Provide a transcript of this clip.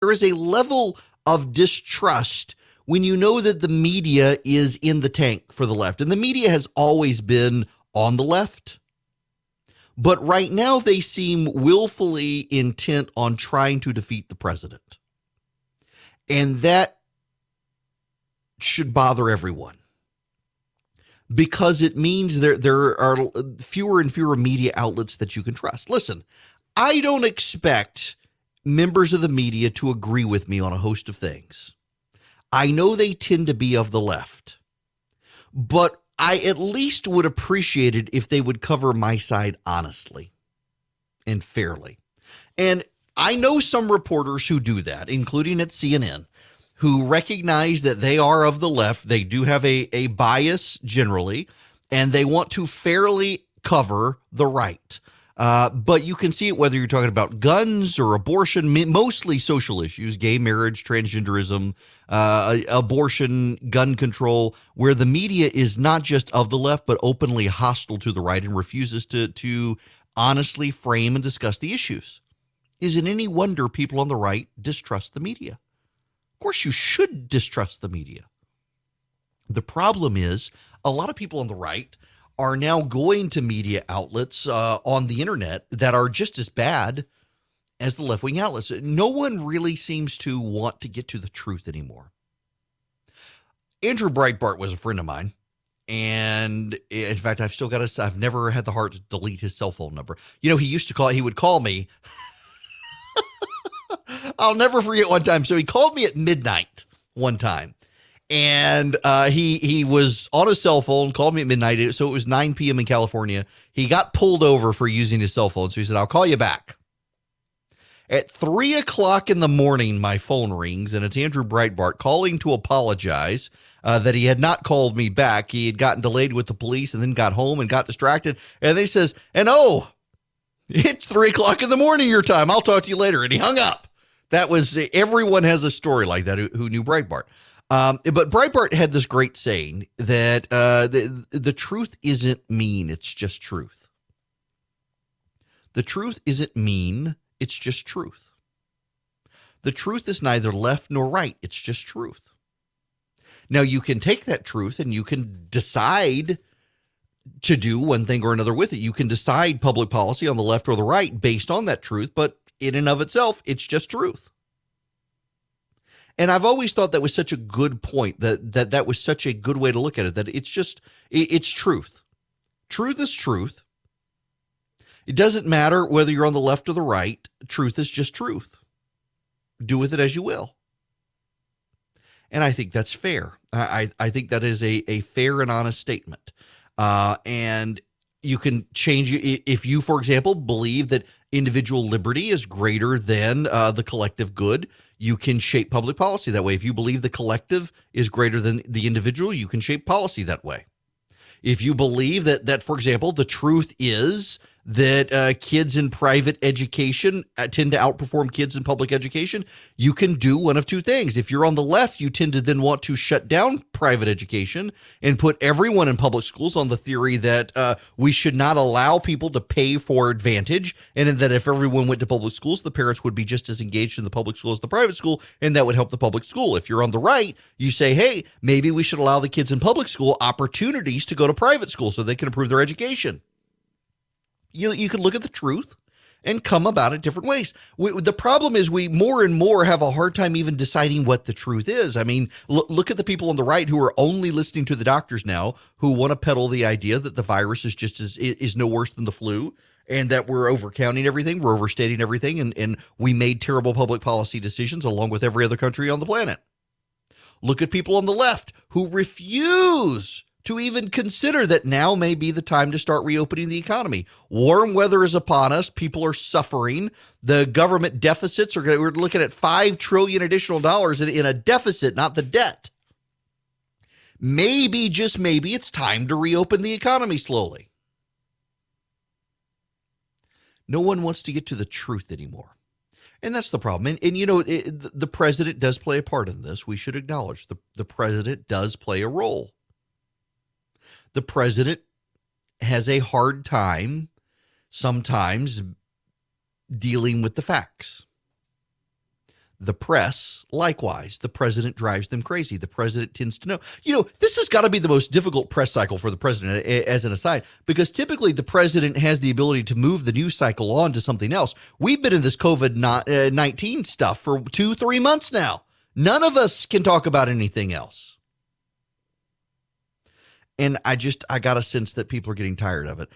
there is a level of distrust when you know that the media is in the tank for the left. And the media has always been on the left. But right now, they seem willfully intent on trying to defeat the president. And that should bother everyone because it means there, there are fewer and fewer media outlets that you can trust. Listen, I don't expect members of the media to agree with me on a host of things. I know they tend to be of the left, but I at least would appreciate it if they would cover my side honestly and fairly. And I know some reporters who do that, including at CNN, who recognize that they are of the left. They do have a, a bias generally, and they want to fairly cover the right. Uh, but you can see it whether you're talking about guns or abortion, mostly social issues, gay marriage, transgenderism, uh, abortion, gun control, where the media is not just of the left, but openly hostile to the right and refuses to, to honestly frame and discuss the issues. Is it any wonder people on the right distrust the media? Of course, you should distrust the media. The problem is a lot of people on the right are now going to media outlets uh, on the internet that are just as bad as the left wing outlets. No one really seems to want to get to the truth anymore. Andrew Breitbart was a friend of mine. And in fact, I've still got to, I've never had the heart to delete his cell phone number. You know, he used to call, he would call me. I'll never forget one time. So he called me at midnight one time and uh, he he was on his cell phone, called me at midnight. So it was 9 p.m. in California. He got pulled over for using his cell phone. So he said, I'll call you back. At three o'clock in the morning, my phone rings, and it's Andrew Breitbart calling to apologize uh, that he had not called me back. He had gotten delayed with the police and then got home and got distracted. And then he says, And oh, it's three o'clock in the morning your time. I'll talk to you later. And he hung up. That was everyone has a story like that who, who knew Breitbart. Um, but Breitbart had this great saying that uh, the, the truth isn't mean, it's just truth. The truth isn't mean, it's just truth. The truth is neither left nor right, it's just truth. Now, you can take that truth and you can decide to do one thing or another with it. You can decide public policy on the left or the right based on that truth, but in and of itself, it's just truth. And I've always thought that was such a good point that that that was such a good way to look at it that it's just it, it's truth. Truth is truth. It doesn't matter whether you're on the left or the right. Truth is just truth. Do with it as you will. And I think that's fair. I, I think that is a, a fair and honest statement. Uh, and you can change if you, for example, believe that individual liberty is greater than uh, the collective good you can shape public policy that way. If you believe the collective is greater than the individual, you can shape policy that way. If you believe that that for example, the truth is that uh, kids in private education uh, tend to outperform kids in public education, you can do one of two things. If you're on the left, you tend to then want to shut down private education and put everyone in public schools on the theory that uh, we should not allow people to pay for advantage, and that if everyone went to public schools, the parents would be just as engaged in the public school as the private school, and that would help the public school. If you're on the right, you say, hey, maybe we should allow the kids in public school opportunities to go to private school so they can improve their education. You you can look at the truth and come about it different ways. We, the problem is we more and more have a hard time even deciding what the truth is. I mean, look, look at the people on the right who are only listening to the doctors now, who want to peddle the idea that the virus is just as is no worse than the flu, and that we're overcounting everything, we're overstating everything, and and we made terrible public policy decisions along with every other country on the planet. Look at people on the left who refuse to even consider that now may be the time to start reopening the economy. Warm weather is upon us. People are suffering. The government deficits are we're looking at 5 trillion additional dollars in, in a deficit, not the debt. Maybe just maybe it's time to reopen the economy slowly. No one wants to get to the truth anymore. And that's the problem. And, and you know, it, the president does play a part in this. We should acknowledge the, the president does play a role the president has a hard time sometimes dealing with the facts. The press, likewise, the president drives them crazy. The president tends to know. You know, this has got to be the most difficult press cycle for the president, as an aside, because typically the president has the ability to move the news cycle on to something else. We've been in this COVID uh, 19 stuff for two, three months now. None of us can talk about anything else. And I just, I got a sense that people are getting tired of it.